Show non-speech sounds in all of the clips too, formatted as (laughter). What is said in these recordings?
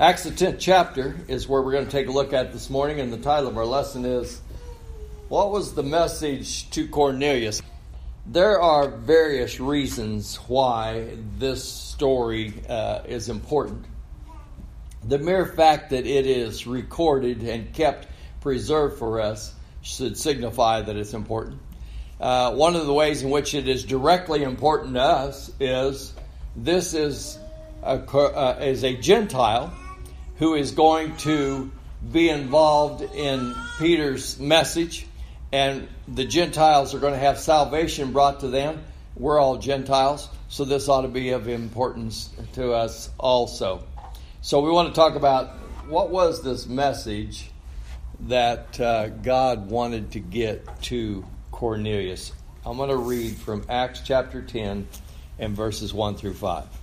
Acts, the 10th chapter, is where we're going to take a look at this morning, and the title of our lesson is What was the message to Cornelius? There are various reasons why this story uh, is important. The mere fact that it is recorded and kept preserved for us should signify that it's important. Uh, one of the ways in which it is directly important to us is this is a, uh, is a Gentile who is going to be involved in Peter's message, and the Gentiles are going to have salvation brought to them. We're all Gentiles, so this ought to be of importance to us also. So, we want to talk about what was this message that uh, God wanted to get to Cornelius. I'm going to read from Acts chapter 10 and verses 1 through 5.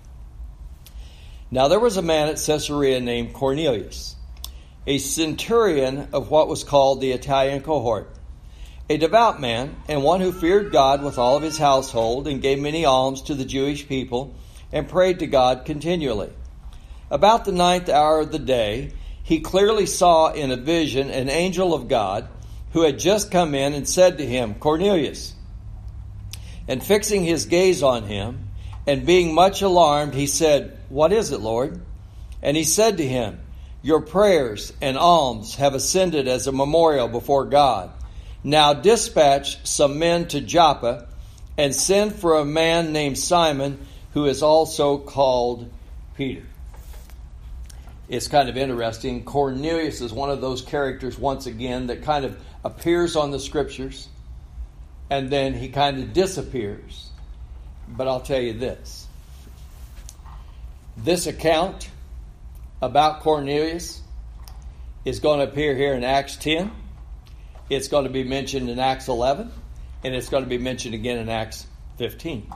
Now there was a man at Caesarea named Cornelius, a centurion of what was called the Italian cohort, a devout man, and one who feared God with all of his household, and gave many alms to the Jewish people, and prayed to God continually. About the ninth hour of the day, he clearly saw in a vision an angel of God who had just come in and said to him, Cornelius. And fixing his gaze on him, and being much alarmed, he said, What is it, Lord? And he said to him, Your prayers and alms have ascended as a memorial before God. Now dispatch some men to Joppa and send for a man named Simon who is also called Peter. It's kind of interesting. Cornelius is one of those characters, once again, that kind of appears on the scriptures and then he kind of disappears. But I'll tell you this this account about Cornelius is going to appear here in Acts 10. It's going to be mentioned in Acts 11. And it's going to be mentioned again in Acts 15.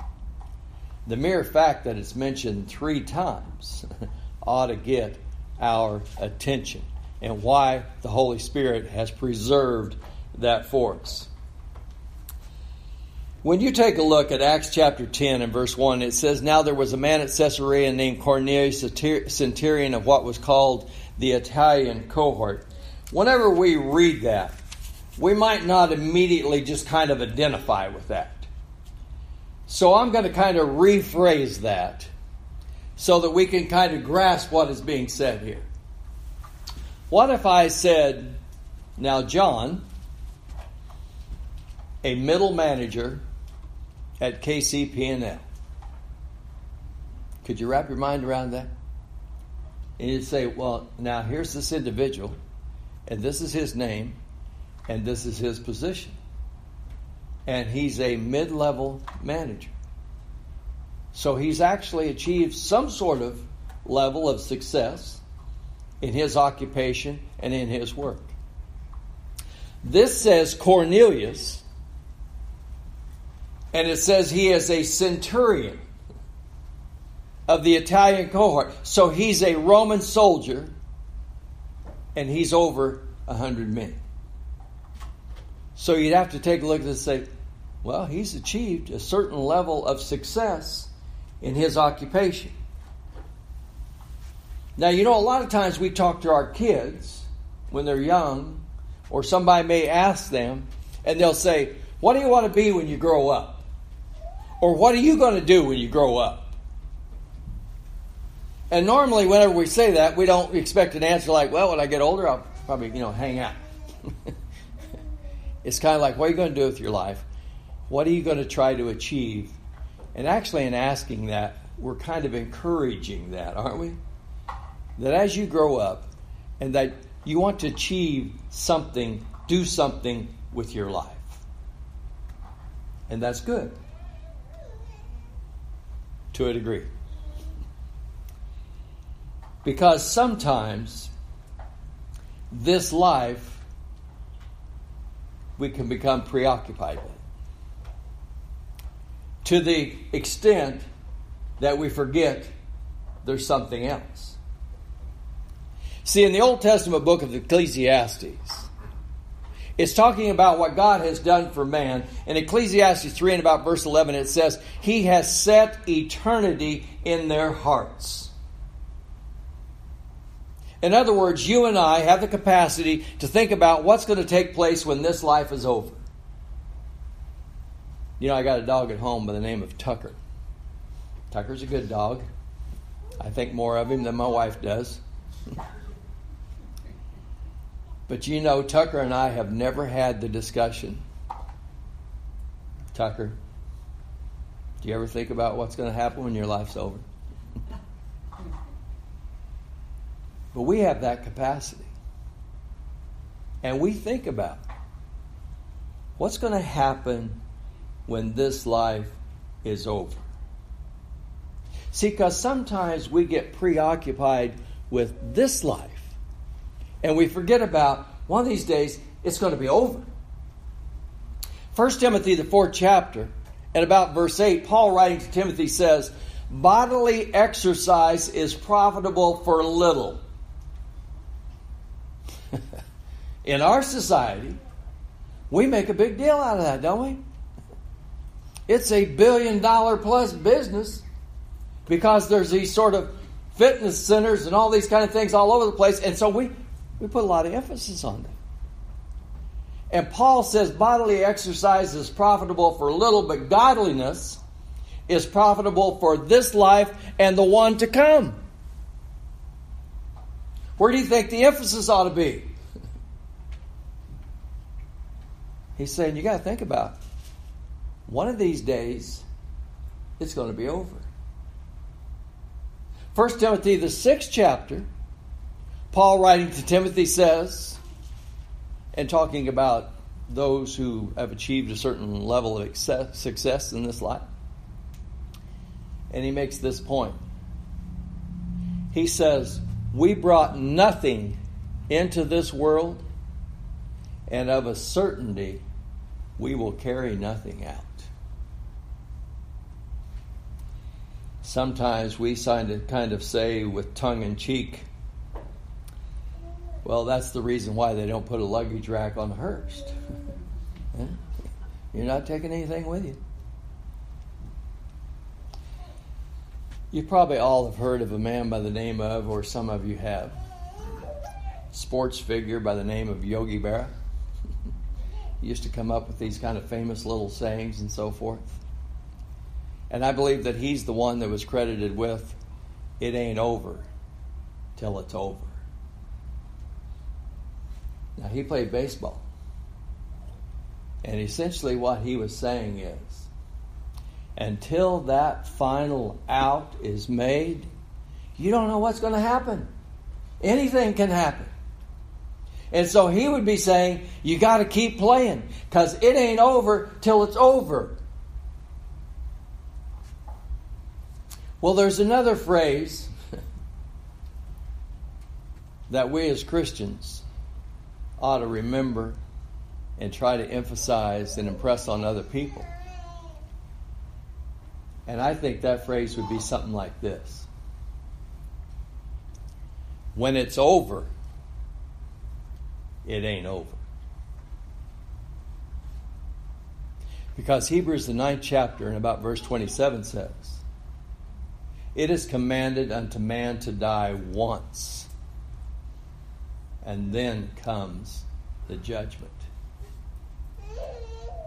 The mere fact that it's mentioned three times (laughs) ought to get our attention and why the Holy Spirit has preserved that for us. When you take a look at Acts chapter 10 and verse 1, it says, Now there was a man at Caesarea named Cornelius, a centurion of what was called the Italian cohort. Whenever we read that, we might not immediately just kind of identify with that. So I'm going to kind of rephrase that so that we can kind of grasp what is being said here. What if I said, Now, John, a middle manager at KCP&L. Could you wrap your mind around that? And you'd say, well, now here's this individual, and this is his name, and this is his position. And he's a mid level manager. So he's actually achieved some sort of level of success in his occupation and in his work. This says Cornelius and it says he is a centurion of the Italian cohort. So he's a Roman soldier, and he's over a hundred men. So you'd have to take a look at this and say, well, he's achieved a certain level of success in his occupation. Now, you know, a lot of times we talk to our kids when they're young, or somebody may ask them, and they'll say, What do you want to be when you grow up? Or what are you going to do when you grow up? And normally, whenever we say that, we don't expect an answer like, well, when I get older, I'll probably, you know, hang out. (laughs) it's kind of like, what are you going to do with your life? What are you going to try to achieve? And actually, in asking that, we're kind of encouraging that, aren't we? That as you grow up and that you want to achieve something, do something with your life. And that's good to a degree. Because sometimes this life we can become preoccupied with. To the extent that we forget there's something else. See, in the Old Testament book of Ecclesiastes, it's talking about what God has done for man. In Ecclesiastes 3 and about verse 11, it says, He has set eternity in their hearts. In other words, you and I have the capacity to think about what's going to take place when this life is over. You know, I got a dog at home by the name of Tucker. Tucker's a good dog. I think more of him than my wife does. But you know, Tucker and I have never had the discussion. Tucker, do you ever think about what's going to happen when your life's over? (laughs) but we have that capacity. And we think about what's going to happen when this life is over. See, because sometimes we get preoccupied with this life and we forget about one of these days it's going to be over. 1 Timothy, the fourth chapter, and about verse 8, Paul writing to Timothy says, Bodily exercise is profitable for little. (laughs) In our society, we make a big deal out of that, don't we? It's a billion dollar plus business because there's these sort of fitness centers and all these kind of things all over the place. And so we, we put a lot of emphasis on them. And Paul says bodily exercise is profitable for little, but godliness is profitable for this life and the one to come. Where do you think the emphasis ought to be? (laughs) He's saying you got to think about one of these days it's going to be over. 1 Timothy, the sixth chapter, Paul writing to Timothy says, and talking about those who have achieved a certain level of success in this life. And he makes this point. He says, We brought nothing into this world, and of a certainty, we will carry nothing out. Sometimes we kind of say with tongue in cheek, well, that's the reason why they don't put a luggage rack on the hearse. (laughs) You're not taking anything with you. You probably all have heard of a man by the name of, or some of you have, sports figure by the name of Yogi Berra. (laughs) he used to come up with these kind of famous little sayings and so forth. And I believe that he's the one that was credited with, it ain't over till it's over. Now, he played baseball. And essentially, what he was saying is until that final out is made, you don't know what's going to happen. Anything can happen. And so he would be saying, you got to keep playing because it ain't over till it's over. Well, there's another phrase (laughs) that we as Christians ought to remember and try to emphasize and impress on other people. And I think that phrase would be something like this When it's over, it ain't over. Because Hebrews, the ninth chapter, and about verse 27 says, it is commanded unto man to die once, and then comes the judgment.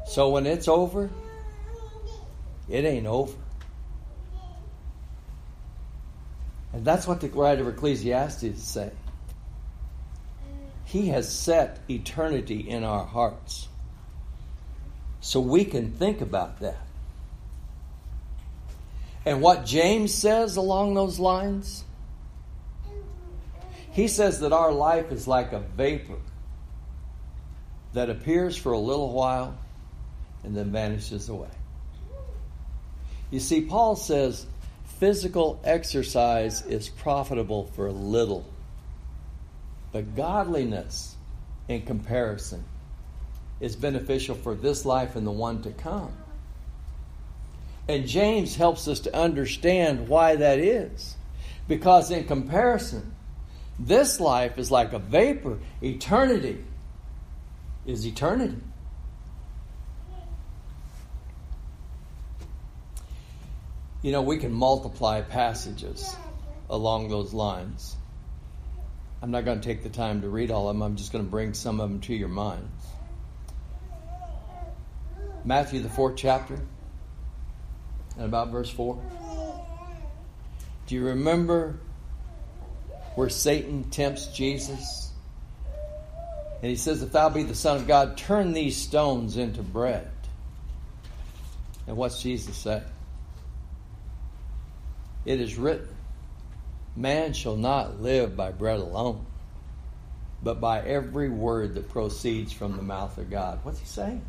So when it's over, it ain't over. And that's what the writer of Ecclesiastes is saying. He has set eternity in our hearts. So we can think about that. And what James says along those lines, he says that our life is like a vapor that appears for a little while and then vanishes away. You see, Paul says physical exercise is profitable for little, but godliness, in comparison, is beneficial for this life and the one to come. And James helps us to understand why that is. Because in comparison, this life is like a vapor. Eternity is eternity. You know, we can multiply passages along those lines. I'm not going to take the time to read all of them, I'm just going to bring some of them to your minds. Matthew, the fourth chapter, and about verse 4. Do you remember where Satan tempts Jesus? And he says, If thou be the Son of God, turn these stones into bread. And what's Jesus say? It is written, Man shall not live by bread alone, but by every word that proceeds from the mouth of God. What's he saying?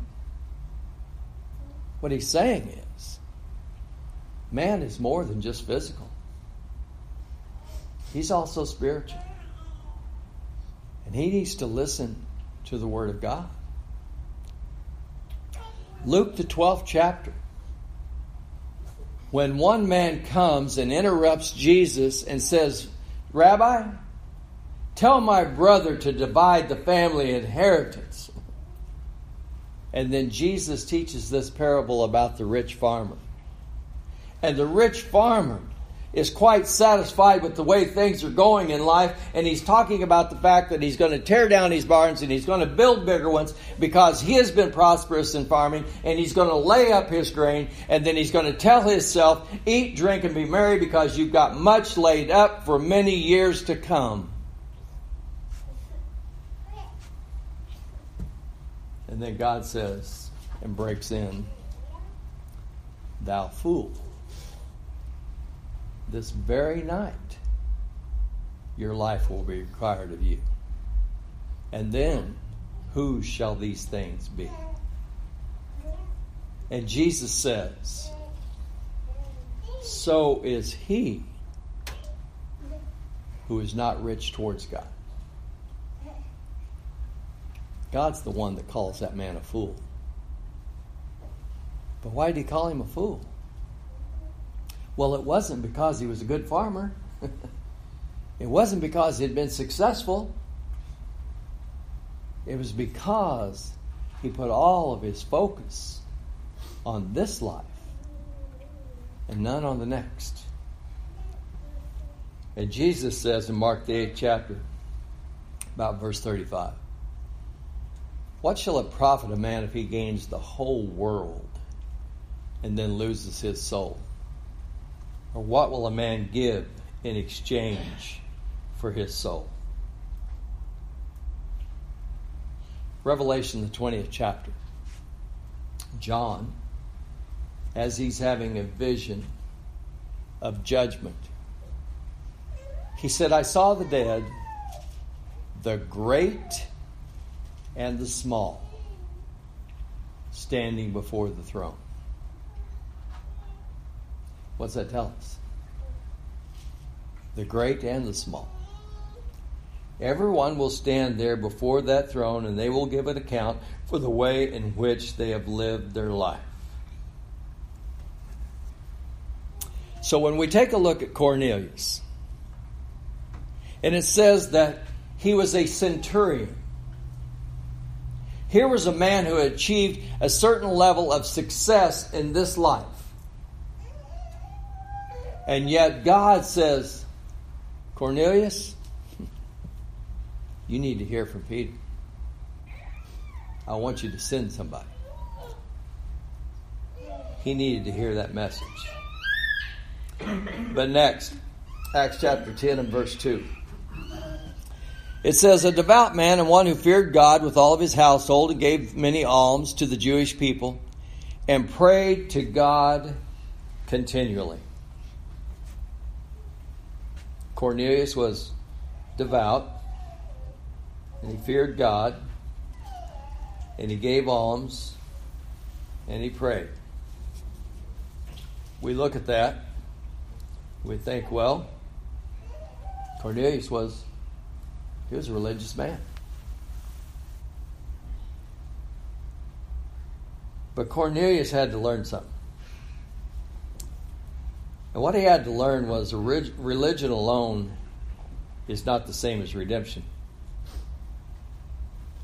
What he's saying is, man is more than just physical. He's also spiritual. And he needs to listen to the Word of God. Luke, the 12th chapter. When one man comes and interrupts Jesus and says, Rabbi, tell my brother to divide the family inheritance. And then Jesus teaches this parable about the rich farmer. And the rich farmer is quite satisfied with the way things are going in life, and he's talking about the fact that he's going to tear down these barns and he's going to build bigger ones because he has been prosperous in farming, and he's going to lay up his grain, and then he's going to tell himself, Eat, drink, and be merry because you've got much laid up for many years to come. And then God says and breaks in, Thou fool this very night, your life will be required of you. And then, whose shall these things be? And Jesus says, So is he who is not rich towards God. God's the one that calls that man a fool. But why did he call him a fool? Well, it wasn't because he was a good farmer. (laughs) it wasn't because he'd been successful. It was because he put all of his focus on this life and none on the next. And Jesus says in Mark the 8th chapter, about verse 35, What shall it profit a man if he gains the whole world and then loses his soul? Or what will a man give in exchange for his soul? Revelation, the 20th chapter. John, as he's having a vision of judgment, he said, I saw the dead, the great and the small, standing before the throne. What's that tell us? The great and the small. Everyone will stand there before that throne and they will give an account for the way in which they have lived their life. So when we take a look at Cornelius, and it says that he was a centurion. Here was a man who had achieved a certain level of success in this life. And yet God says, Cornelius, you need to hear from Peter. I want you to send somebody. He needed to hear that message. But next, Acts chapter 10 and verse 2. It says, A devout man and one who feared God with all of his household and gave many alms to the Jewish people and prayed to God continually. Cornelius was devout and he feared God and he gave alms and he prayed. We look at that, we think, well, Cornelius was he was a religious man. But Cornelius had to learn something. And what he had to learn was religion alone is not the same as redemption.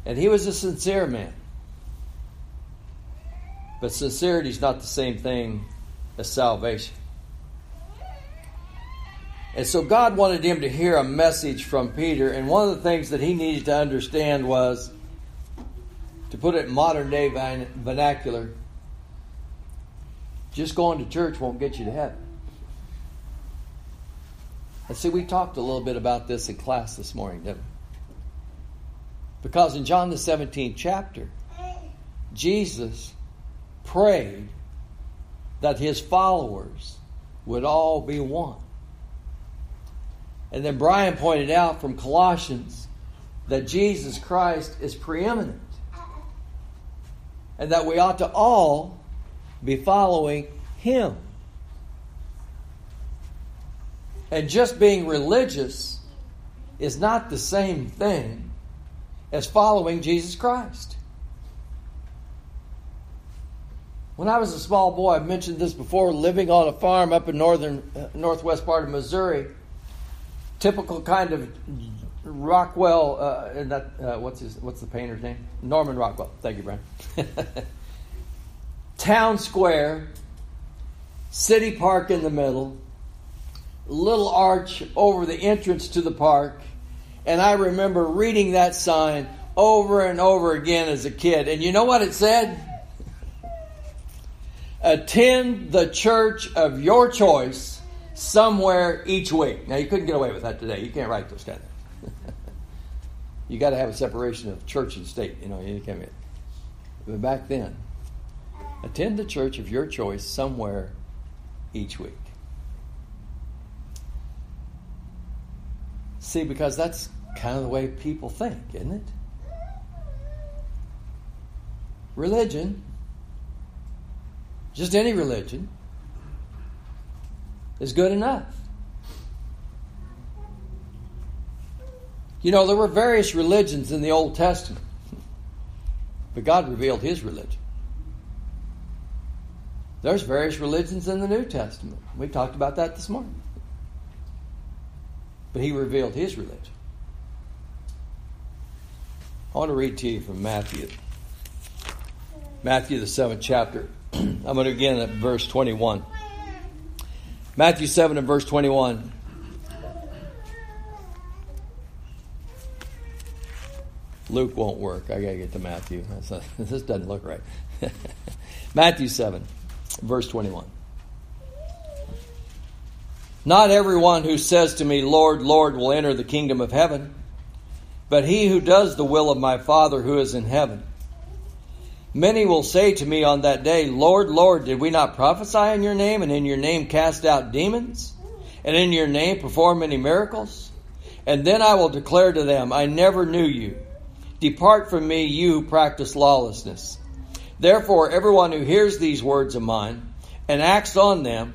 And he was a sincere man. But sincerity is not the same thing as salvation. And so God wanted him to hear a message from Peter, and one of the things that he needed to understand was to put it in modern day vernacular, just going to church won't get you to heaven. And see, we talked a little bit about this in class this morning, didn't we? Because in John the 17th chapter, Jesus prayed that his followers would all be one. And then Brian pointed out from Colossians that Jesus Christ is preeminent and that we ought to all be following him. And just being religious is not the same thing as following Jesus Christ. When I was a small boy, I've mentioned this before, living on a farm up in northern uh, northwest part of Missouri, typical kind of Rockwell, uh, and that uh, what's his what's the painter's name? Norman Rockwell. Thank you, Brian. (laughs) Town square, city park in the middle, little arch over the entrance to the park, and I remember reading that sign over and over again as a kid. And you know what it said? Attend the church of your choice somewhere each week. Now, you couldn't get away with that today. You can't write those kind of things. (laughs) You got to have a separation of church and state. You know, you can't. But back then, attend the church of your choice somewhere each week. See, because that's kind of the way people think, isn't it? Religion, just any religion, is good enough. You know, there were various religions in the Old Testament, but God revealed His religion. There's various religions in the New Testament. We talked about that this morning. But He revealed His religion. I want to read to you from Matthew. Matthew, the seventh chapter. (clears throat) I'm going to begin at verse 21. Matthew 7 and verse 21. Luke won't work. I got to get to Matthew. (laughs) this doesn't look right. (laughs) Matthew 7, verse 21. Not everyone who says to me, Lord, Lord, will enter the kingdom of heaven, but he who does the will of my Father who is in heaven. Many will say to me on that day, Lord, Lord, did we not prophesy in your name, and in your name cast out demons, and in your name perform many miracles? And then I will declare to them, I never knew you. Depart from me, you who practice lawlessness. Therefore, everyone who hears these words of mine and acts on them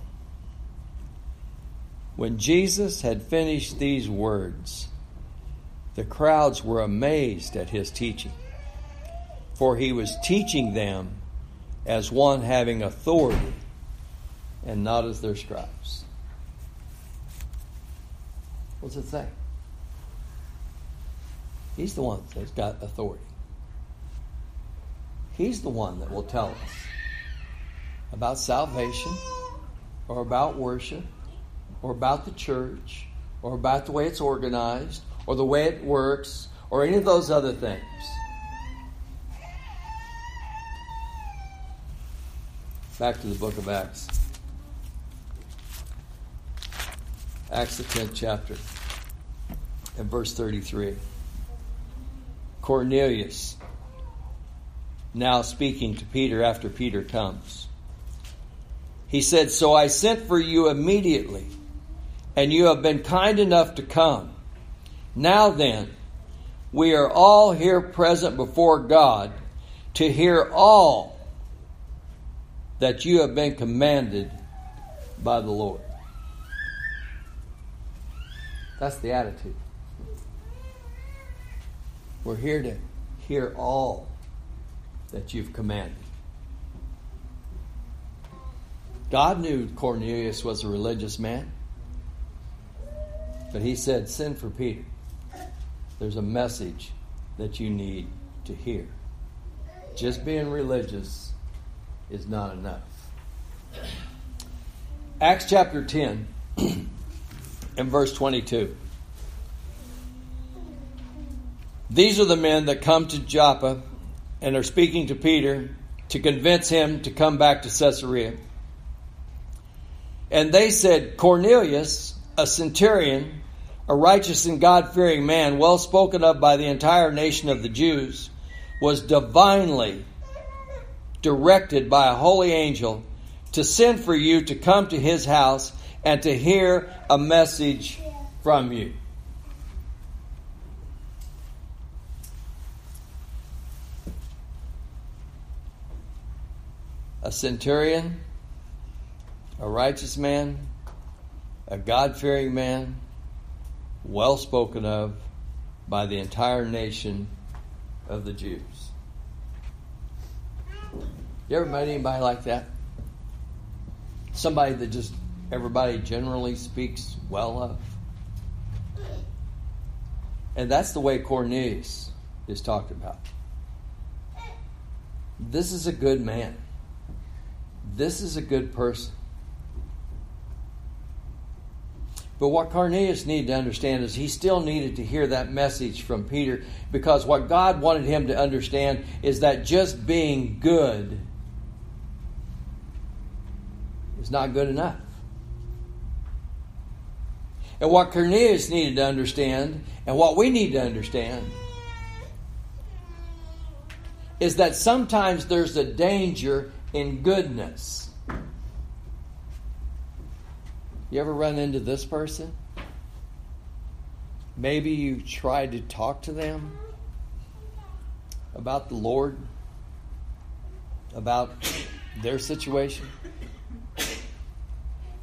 When Jesus had finished these words, the crowds were amazed at his teaching for he was teaching them as one having authority and not as their scribes. What's it say? He's the one that's got authority. He's the one that will tell us about salvation or about worship or about the church or about the way it's organized or the way it works or any of those other things. Back to the book of Acts. Acts, the 10th chapter, and verse 33. Cornelius, now speaking to Peter after Peter comes. He said, So I sent for you immediately, and you have been kind enough to come. Now then, we are all here present before God to hear all that you have been commanded by the Lord. That's the attitude. We're here to hear all that you've commanded. God knew Cornelius was a religious man, but he said, Send for Peter. There's a message that you need to hear. Just being religious is not enough. Acts chapter 10 (clears throat) and verse 22. These are the men that come to Joppa and are speaking to Peter to convince him to come back to Caesarea. And they said, Cornelius, a centurion, a righteous and God fearing man, well spoken of by the entire nation of the Jews, was divinely directed by a holy angel to send for you to come to his house and to hear a message from you. A centurion, a righteous man, a God fearing man, well spoken of by the entire nation of the Jews. You ever met anybody like that? Somebody that just everybody generally speaks well of? And that's the way Cornelius is talked about. This is a good man. This is a good person. But what Cornelius needed to understand is he still needed to hear that message from Peter because what God wanted him to understand is that just being good is not good enough. And what Cornelius needed to understand, and what we need to understand, is that sometimes there's a danger in goodness. You ever run into this person? Maybe you tried to talk to them about the Lord, about their situation.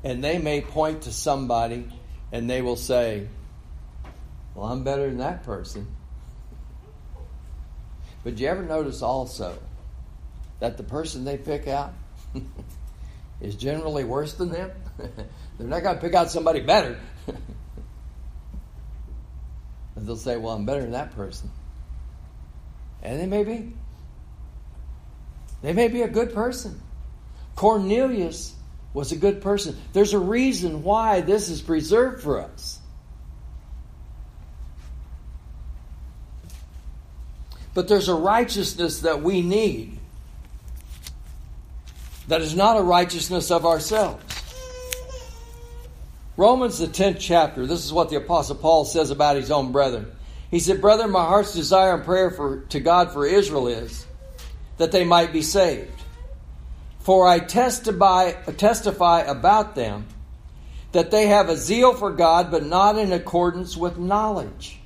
And they may point to somebody and they will say, Well, I'm better than that person. But you ever notice also that the person they pick out (laughs) is generally worse than them? (laughs) They're not going to pick out somebody better. and (laughs) they'll say, Well, I'm better than that person. And they may be. They may be a good person. Cornelius was a good person. There's a reason why this is preserved for us. But there's a righteousness that we need that is not a righteousness of ourselves. Romans, the 10th chapter, this is what the Apostle Paul says about his own brethren. He said, Brethren, my heart's desire and prayer for, to God for Israel is that they might be saved. For I testify, testify about them that they have a zeal for God, but not in accordance with knowledge.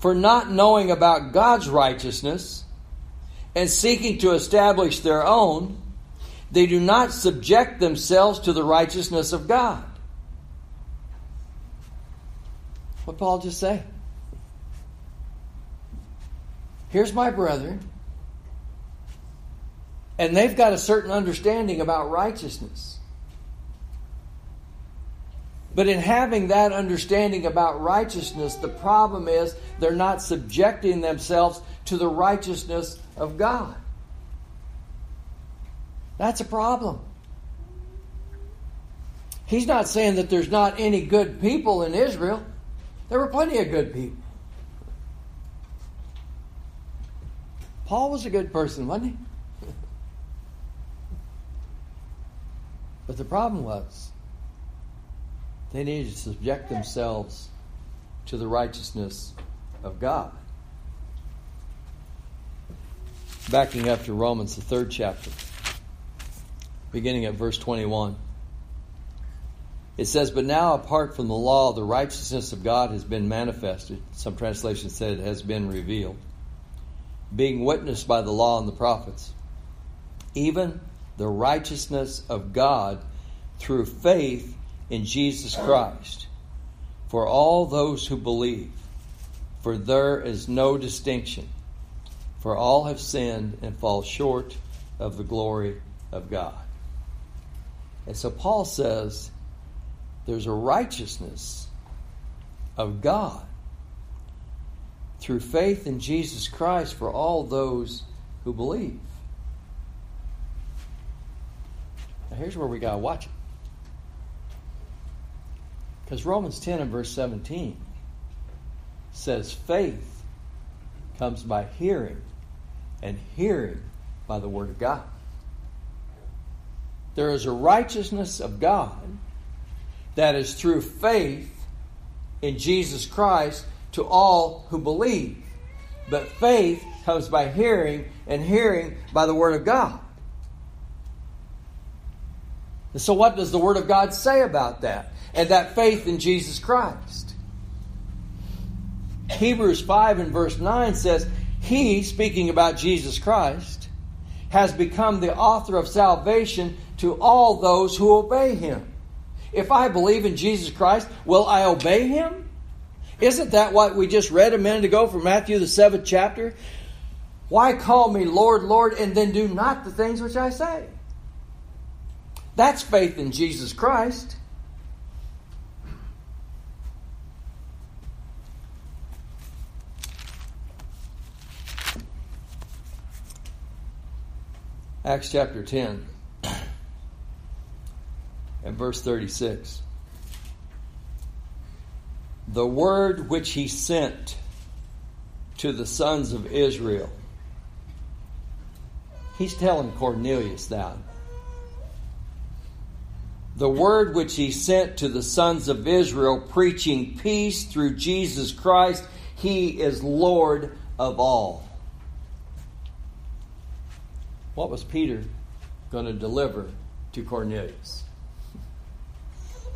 For not knowing about God's righteousness and seeking to establish their own, they do not subject themselves to the righteousness of God. What Paul just say? Here's my brethren, and they've got a certain understanding about righteousness. But in having that understanding about righteousness, the problem is they're not subjecting themselves to the righteousness of God. That's a problem. He's not saying that there's not any good people in Israel. There were plenty of good people. Paul was a good person, wasn't he? (laughs) but the problem was they needed to subject themselves to the righteousness of God. Backing up to Romans, the third chapter beginning at verse 21. It says, But now, apart from the law, the righteousness of God has been manifested. Some translations said it has been revealed, being witnessed by the law and the prophets. Even the righteousness of God through faith in Jesus Christ for all those who believe. For there is no distinction. For all have sinned and fall short of the glory of God. And so Paul says there's a righteousness of God through faith in Jesus Christ for all those who believe. Now, here's where we got to watch it. Because Romans 10 and verse 17 says faith comes by hearing, and hearing by the Word of God. There is a righteousness of God that is through faith in Jesus Christ to all who believe. But faith comes by hearing, and hearing by the Word of God. And so, what does the Word of God say about that? And that faith in Jesus Christ. Hebrews 5 and verse 9 says, He, speaking about Jesus Christ, has become the author of salvation to all those who obey Him. If I believe in Jesus Christ, will I obey Him? Isn't that what we just read a minute ago from Matthew, the seventh chapter? Why call me Lord, Lord, and then do not the things which I say? That's faith in Jesus Christ. Acts chapter 10 and verse 36. The word which he sent to the sons of Israel. He's telling Cornelius that the word which he sent to the sons of Israel, preaching peace through Jesus Christ. He is Lord of all. What was Peter going to deliver to Cornelius?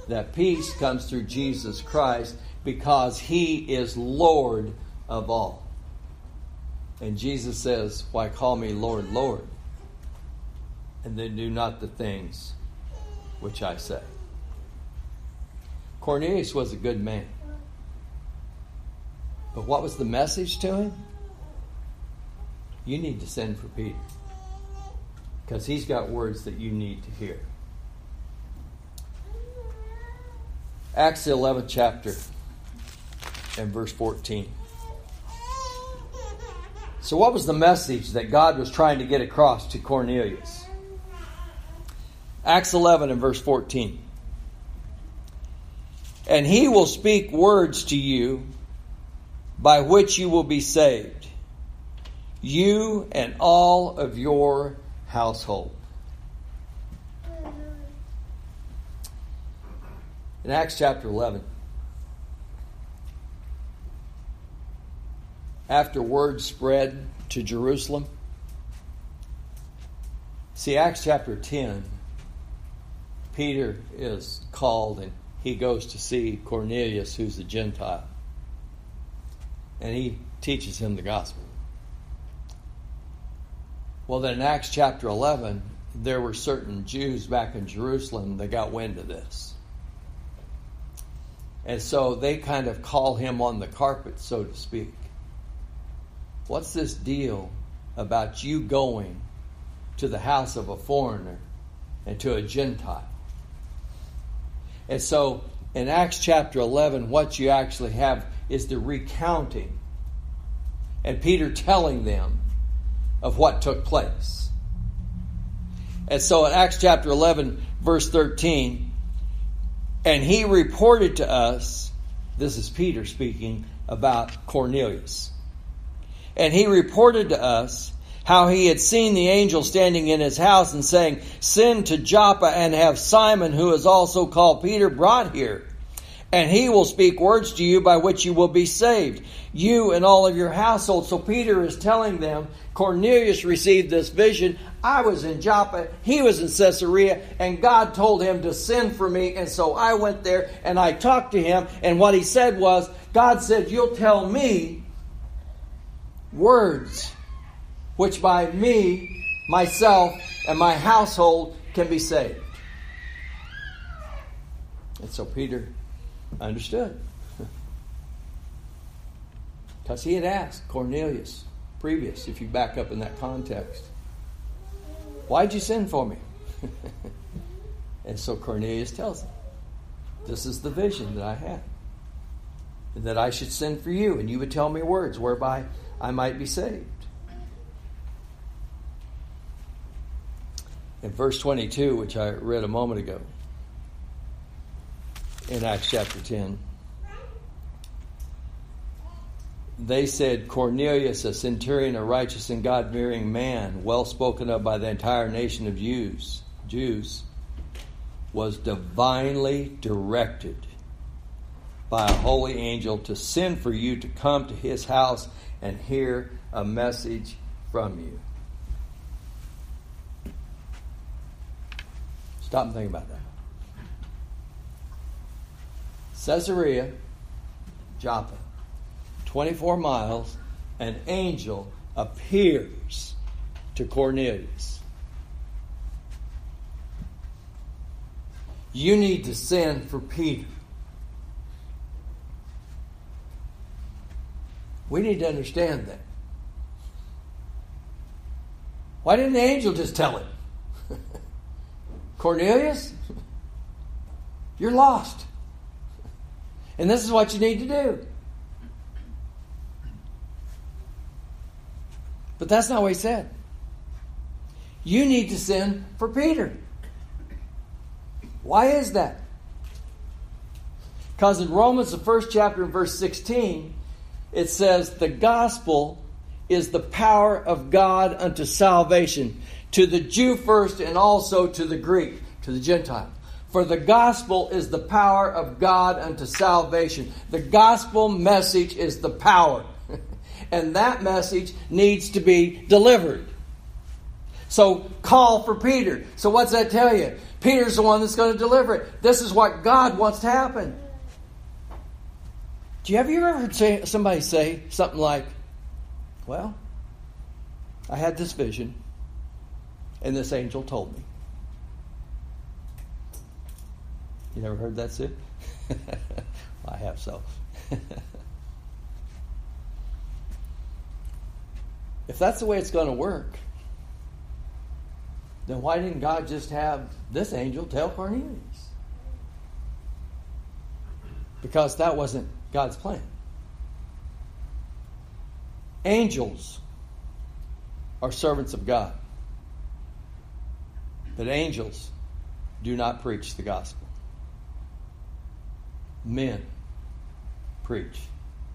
That peace comes through Jesus Christ because he is Lord of all. And Jesus says, Why call me Lord, Lord? And then do not the things which I say. Cornelius was a good man. But what was the message to him? You need to send for Peter. Because he's got words that you need to hear. Acts the 11th chapter and verse 14. So, what was the message that God was trying to get across to Cornelius? Acts 11 and verse 14. And he will speak words to you by which you will be saved, you and all of your household. In Acts chapter 11, after word spread to Jerusalem, see, Acts chapter 10 Peter is called and he goes to see Cornelius, who's a Gentile. And he teaches him the gospel. Well, then in Acts chapter 11, there were certain Jews back in Jerusalem that got wind of this. And so they kind of call him on the carpet, so to speak. What's this deal about you going to the house of a foreigner and to a Gentile? And so in Acts chapter 11, what you actually have is the recounting and Peter telling them of what took place. And so in Acts chapter 11, verse 13, and he reported to us, this is Peter speaking about Cornelius. And he reported to us how he had seen the angel standing in his house and saying, Send to Joppa and have Simon, who is also called Peter, brought here. And he will speak words to you by which you will be saved, you and all of your household. So Peter is telling them, Cornelius received this vision. I was in Joppa, he was in Caesarea, and God told him to send for me. And so I went there and I talked to him. And what he said was, God said, You'll tell me words which by me, myself, and my household can be saved. And so Peter understood. Because he had asked Cornelius previous, if you back up in that context, Why'd you send for me? (laughs) and so Cornelius tells him, This is the vision that I had. and That I should send for you, and you would tell me words whereby I might be saved. In verse 22, which I read a moment ago, in Acts chapter 10, they said Cornelius, a centurion, a righteous and God fearing man, well spoken of by the entire nation of Jews, Jews, was divinely directed by a holy angel to send for you to come to his house and hear a message from you. Stop and think about that. Caesarea, Joppa 24 miles, an angel appears to Cornelius. You need to send for Peter. We need to understand that. Why didn't the angel just tell him? (laughs) Cornelius, you're lost. And this is what you need to do. But that's not what he said. You need to send for Peter. Why is that? Because in Romans, the first chapter, in verse 16, it says, The gospel is the power of God unto salvation, to the Jew first and also to the Greek, to the Gentile. For the gospel is the power of God unto salvation. The gospel message is the power (laughs) and that message needs to be delivered. So call for Peter. So what's that tell you? Peter's the one that's going to deliver it. This is what God wants to happen. Do you have you ever heard say, somebody say something like, "Well, I had this vision, and this angel told me." You never heard that, Sid? (laughs) I have so. (laughs) If that's the way it's going to work, then why didn't God just have this angel tell Cornelius? Because that wasn't God's plan. Angels are servants of God, but angels do not preach the gospel. Men preach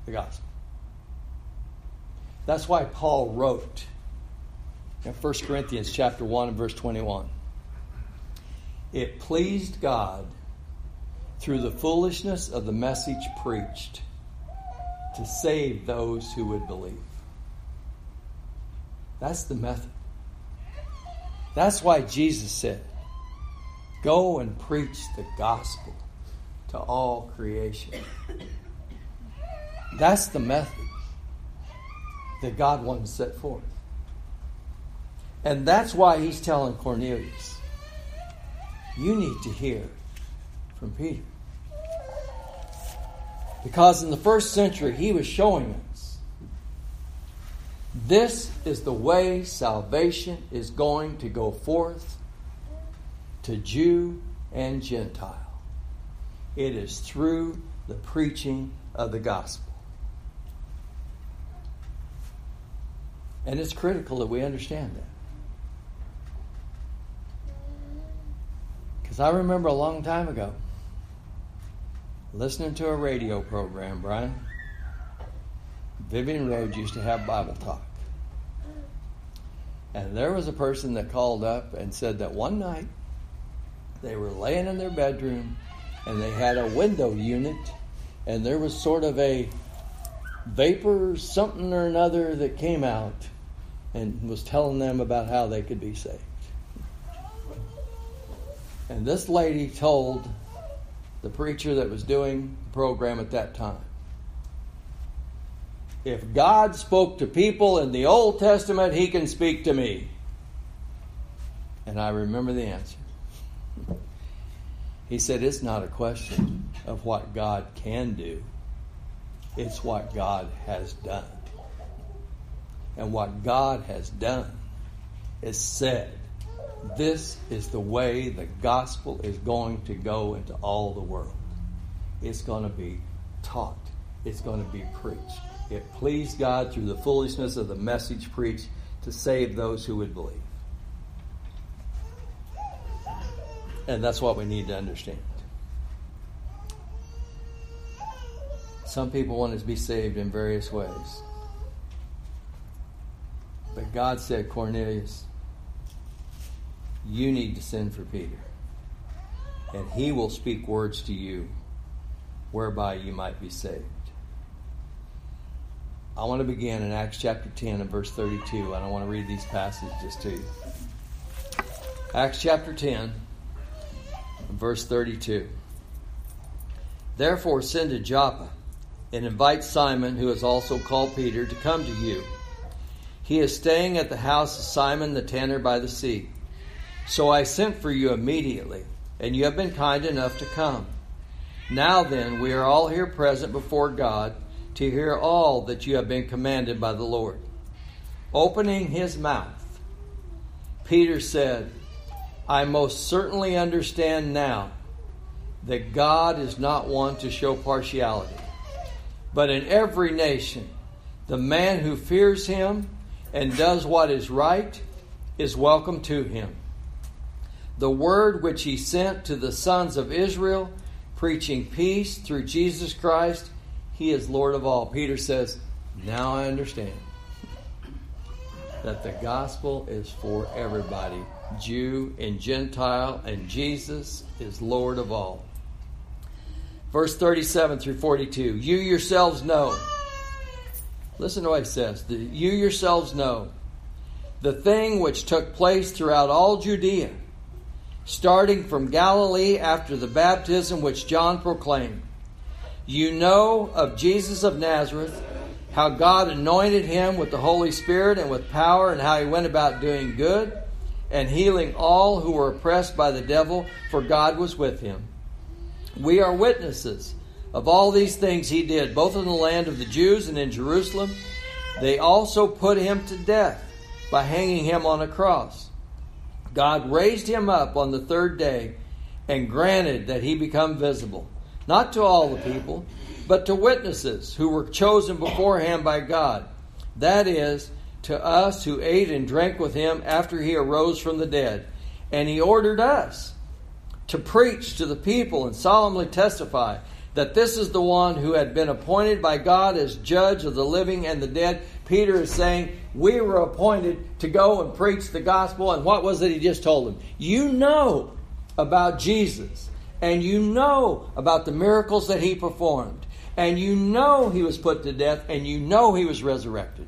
the gospel. That's why Paul wrote in 1 Corinthians chapter 1 and verse 21. It pleased God through the foolishness of the message preached to save those who would believe. That's the method. That's why Jesus said, Go and preach the gospel to all creation. That's the method that God wanted to set forth. And that's why he's telling Cornelius, you need to hear from Peter. Because in the first century, he was showing us this is the way salvation is going to go forth to Jew and Gentile. It is through the preaching of the gospel. And it's critical that we understand that. Because I remember a long time ago listening to a radio program, Brian. Vivian Rhodes used to have Bible talk. And there was a person that called up and said that one night they were laying in their bedroom and they had a window unit and there was sort of a vapor, something or another that came out and was telling them about how they could be saved. And this lady told the preacher that was doing the program at that time if God spoke to people in the Old Testament, He can speak to me. And I remember the answer. He said, It's not a question of what God can do, It's what God has done. And what God has done is said, this is the way the gospel is going to go into all the world. It's going to be taught, it's going to be preached. It pleased God through the foolishness of the message preached to save those who would believe. And that's what we need to understand. Some people want to be saved in various ways. But God said, Cornelius, you need to send for Peter, and he will speak words to you whereby you might be saved. I want to begin in Acts chapter 10 and verse 32, and I want to read these passages to you. Acts chapter 10, verse 32. Therefore, send to Joppa and invite Simon, who is also called Peter, to come to you. He is staying at the house of Simon the tanner by the sea. So I sent for you immediately, and you have been kind enough to come. Now then, we are all here present before God to hear all that you have been commanded by the Lord. Opening his mouth, Peter said, I most certainly understand now that God is not one to show partiality, but in every nation, the man who fears him and does what is right is welcome to him. The word which he sent to the sons of Israel, preaching peace through Jesus Christ, he is Lord of all. Peter says, Now I understand that the gospel is for everybody Jew and Gentile, and Jesus is Lord of all. Verse 37 through 42 You yourselves know. Listen to what he says. You yourselves know the thing which took place throughout all Judea, starting from Galilee after the baptism which John proclaimed. You know of Jesus of Nazareth, how God anointed him with the Holy Spirit and with power, and how he went about doing good and healing all who were oppressed by the devil, for God was with him. We are witnesses of all these things he did, both in the land of the Jews and in Jerusalem. They also put him to death by hanging him on a cross. God raised him up on the third day and granted that he become visible, not to all the people, but to witnesses who were chosen beforehand by God. That is, to us who ate and drank with him after he arose from the dead. And he ordered us to preach to the people and solemnly testify that this is the one who had been appointed by God as judge of the living and the dead. Peter is saying, We were appointed to go and preach the gospel. And what was it he just told them? You know about Jesus, and you know about the miracles that he performed, and you know he was put to death, and you know he was resurrected.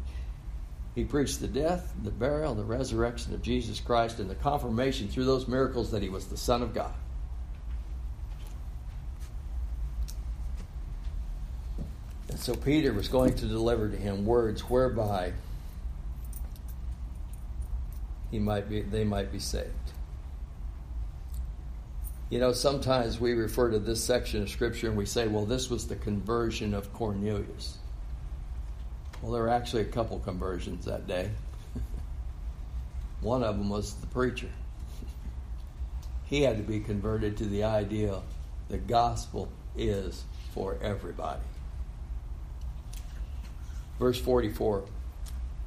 He preached the death, the burial, the resurrection of Jesus Christ, and the confirmation through those miracles that he was the Son of God. And so Peter was going to deliver to him words whereby he might be, they might be saved. You know, sometimes we refer to this section of Scripture and we say, well, this was the conversion of Cornelius. Well, there were actually a couple conversions that day. (laughs) One of them was the preacher. (laughs) he had to be converted to the idea the gospel is for everybody. Verse 44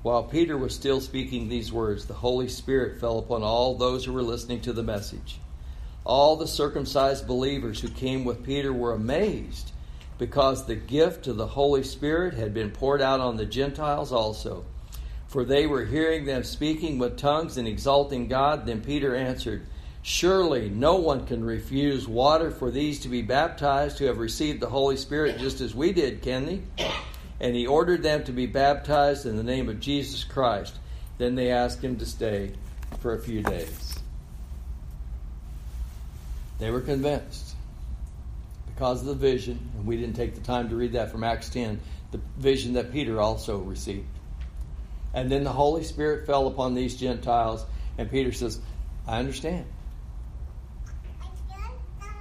While Peter was still speaking these words, the Holy Spirit fell upon all those who were listening to the message. All the circumcised believers who came with Peter were amazed because the gift of the Holy Spirit had been poured out on the Gentiles also. For they were hearing them speaking with tongues and exalting God. Then Peter answered, Surely no one can refuse water for these to be baptized who have received the Holy Spirit just as we did, can they? And he ordered them to be baptized in the name of Jesus Christ. Then they asked him to stay for a few days. They were convinced because of the vision, and we didn't take the time to read that from Acts 10, the vision that Peter also received. And then the Holy Spirit fell upon these Gentiles, and Peter says, I understand.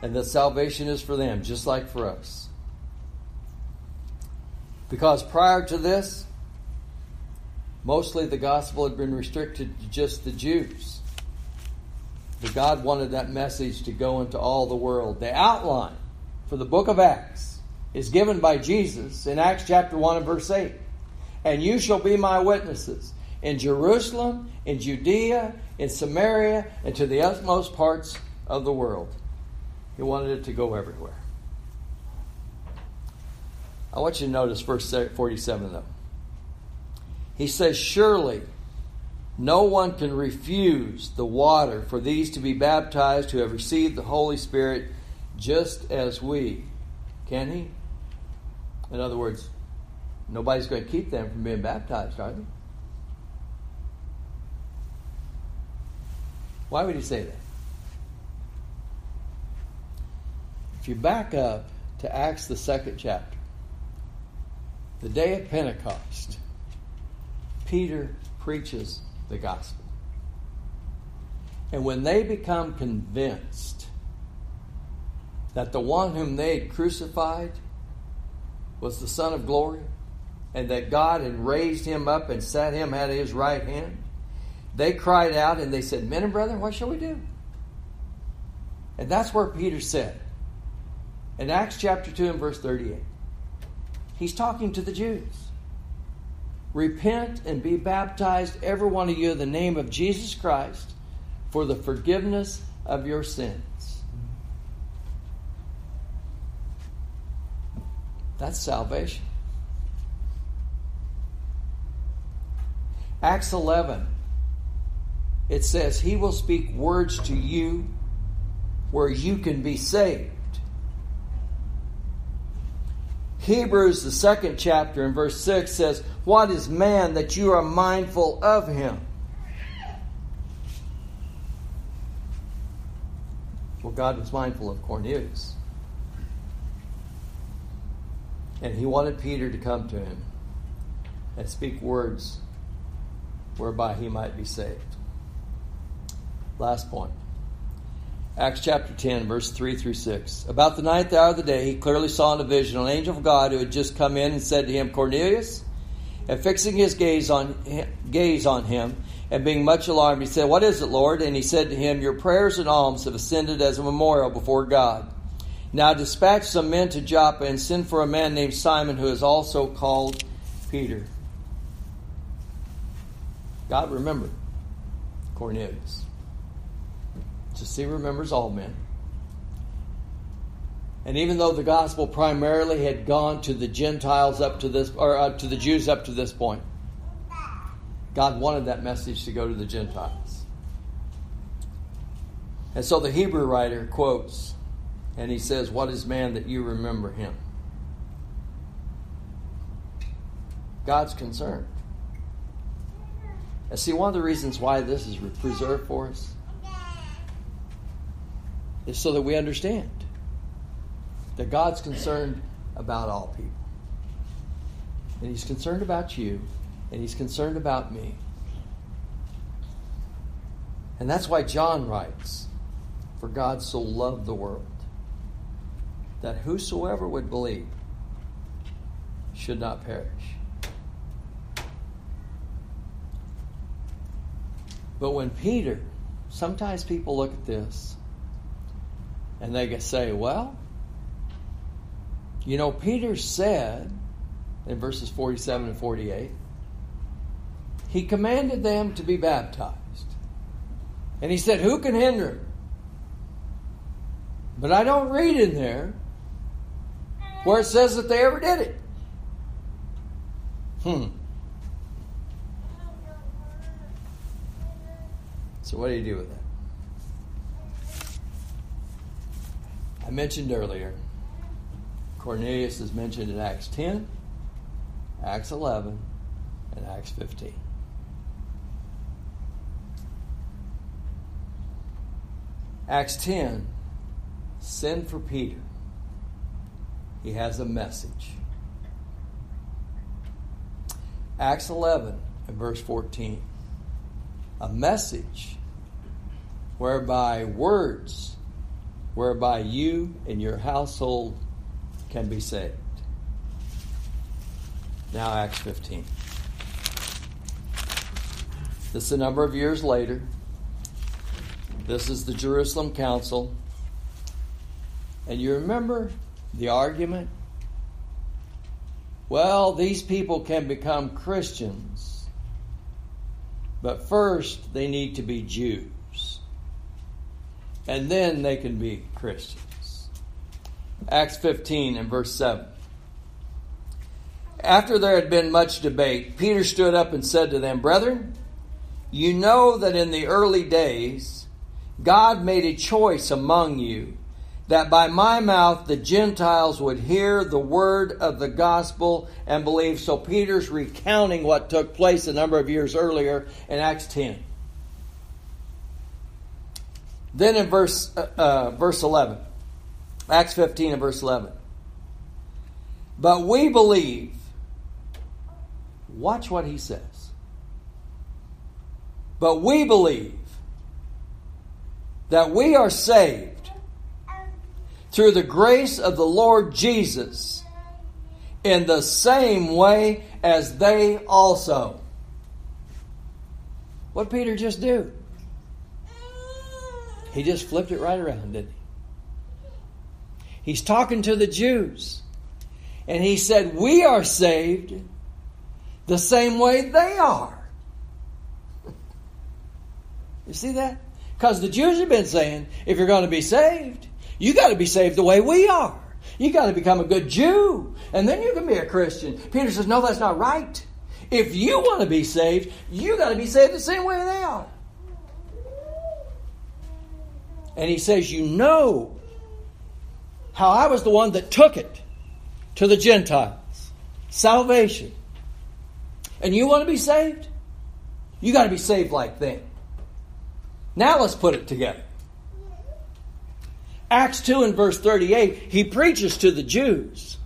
And that salvation is for them, just like for us. Because prior to this, mostly the gospel had been restricted to just the Jews. But God wanted that message to go into all the world. The outline for the book of Acts is given by Jesus in Acts chapter 1 and verse 8. And you shall be my witnesses in Jerusalem, in Judea, in Samaria, and to the utmost parts of the world. He wanted it to go everywhere. I want you to notice verse 47 though. He says, Surely no one can refuse the water for these to be baptized who have received the Holy Spirit just as we. Can he? In other words, nobody's going to keep them from being baptized, are they? Why would he say that? If you back up to Acts, the second chapter, the day of Pentecost, Peter preaches the gospel. And when they become convinced that the one whom they had crucified was the Son of glory, and that God had raised him up and set him at his right hand, they cried out and they said, Men and brethren, what shall we do? And that's where Peter said, in Acts chapter 2 and verse 38, he's talking to the Jews. Repent and be baptized, every one of you, in the name of Jesus Christ for the forgiveness of your sins. That's salvation. Acts 11, it says, He will speak words to you where you can be saved. Hebrews, the second chapter, in verse 6 says, What is man that you are mindful of him? Well, God was mindful of Cornelius. And he wanted Peter to come to him and speak words whereby he might be saved. Last point. Acts chapter 10, verse 3 through 6. About the ninth hour of the day, he clearly saw in a vision an angel of God who had just come in and said to him, Cornelius. And fixing his gaze on, gaze on him, and being much alarmed, he said, What is it, Lord? And he said to him, Your prayers and alms have ascended as a memorial before God. Now dispatch some men to Joppa and send for a man named Simon who is also called Peter. God remembered Cornelius. Just he remembers all men. And even though the gospel primarily had gone to the Gentiles up to this, or uh, to the Jews up to this point, God wanted that message to go to the Gentiles. And so the Hebrew writer quotes, and he says, What is man that you remember him? God's concerned. And see, one of the reasons why this is preserved for us is so that we understand that God's concerned about all people. And He's concerned about you, and He's concerned about me. And that's why John writes, For God so loved the world, that whosoever would believe should not perish. But when Peter, sometimes people look at this and they can say, well, you know, Peter said in verses 47 and 48, he commanded them to be baptized. And he said, Who can hinder? But I don't read in there where it says that they ever did it. Hmm. So, what do you do with that? I mentioned earlier, Cornelius is mentioned in Acts 10, Acts 11, and Acts 15. Acts 10, send for Peter. He has a message. Acts 11 and verse 14, a message whereby words whereby you and your household can be saved. Now, Acts 15. This is a number of years later. This is the Jerusalem Council. And you remember the argument? Well, these people can become Christians, but first they need to be Jews. And then they can be Christians. Acts 15 and verse 7. After there had been much debate, Peter stood up and said to them, Brethren, you know that in the early days God made a choice among you that by my mouth the Gentiles would hear the word of the gospel and believe. So Peter's recounting what took place a number of years earlier in Acts 10. Then in verse, uh, uh, verse 11, Acts 15 and verse 11. But we believe, watch what he says. But we believe that we are saved through the grace of the Lord Jesus in the same way as they also. What Peter just do? He just flipped it right around, didn't he? He's talking to the Jews. And he said, We are saved the same way they are. (laughs) You see that? Because the Jews have been saying, if you're going to be saved, you got to be saved the way we are. You got to become a good Jew, and then you can be a Christian. Peter says, no, that's not right. If you want to be saved, you got to be saved the same way they are. And he says, You know how I was the one that took it to the Gentiles salvation. And you want to be saved? You got to be saved like them. Now let's put it together. Acts 2 and verse 38, he preaches to the Jews.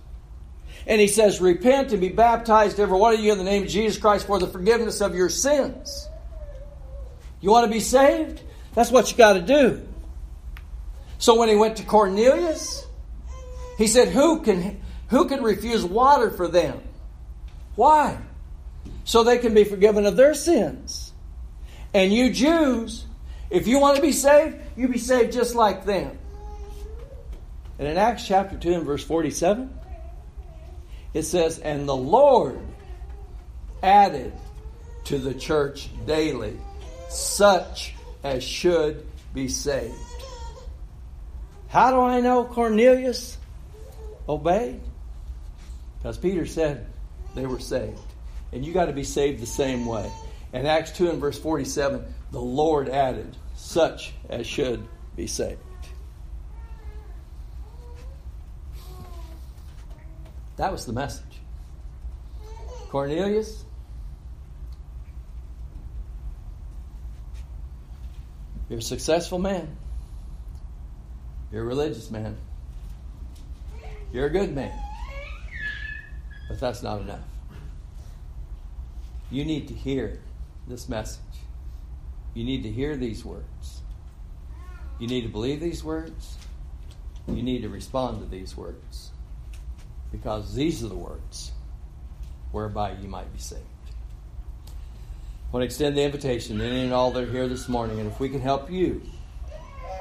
And he says, Repent and be baptized, every one of you, in the name of Jesus Christ for the forgiveness of your sins. You want to be saved? That's what you got to do. So when he went to Cornelius, he said, Who can, who can refuse water for them? Why? So they can be forgiven of their sins. And you Jews, if you want to be saved, you be saved just like them. And in Acts chapter 2 and verse 47, it says, And the Lord added to the church daily such as should be saved. How do I know Cornelius obeyed? Because Peter said they were saved. And you got to be saved the same way. In Acts 2 and verse 47, the Lord added such as should be saved. That was the message. Cornelius, you're a successful man. You're a religious man. You're a good man. But that's not enough. You need to hear this message. You need to hear these words. You need to believe these words. You need to respond to these words. Because these are the words whereby you might be saved. I want to extend the invitation to any and all that are here this morning, and if we can help you,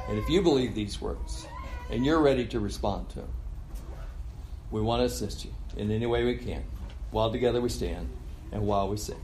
and if you believe these words, and you're ready to respond to them, we want to assist you in any way we can while together we stand and while we sing.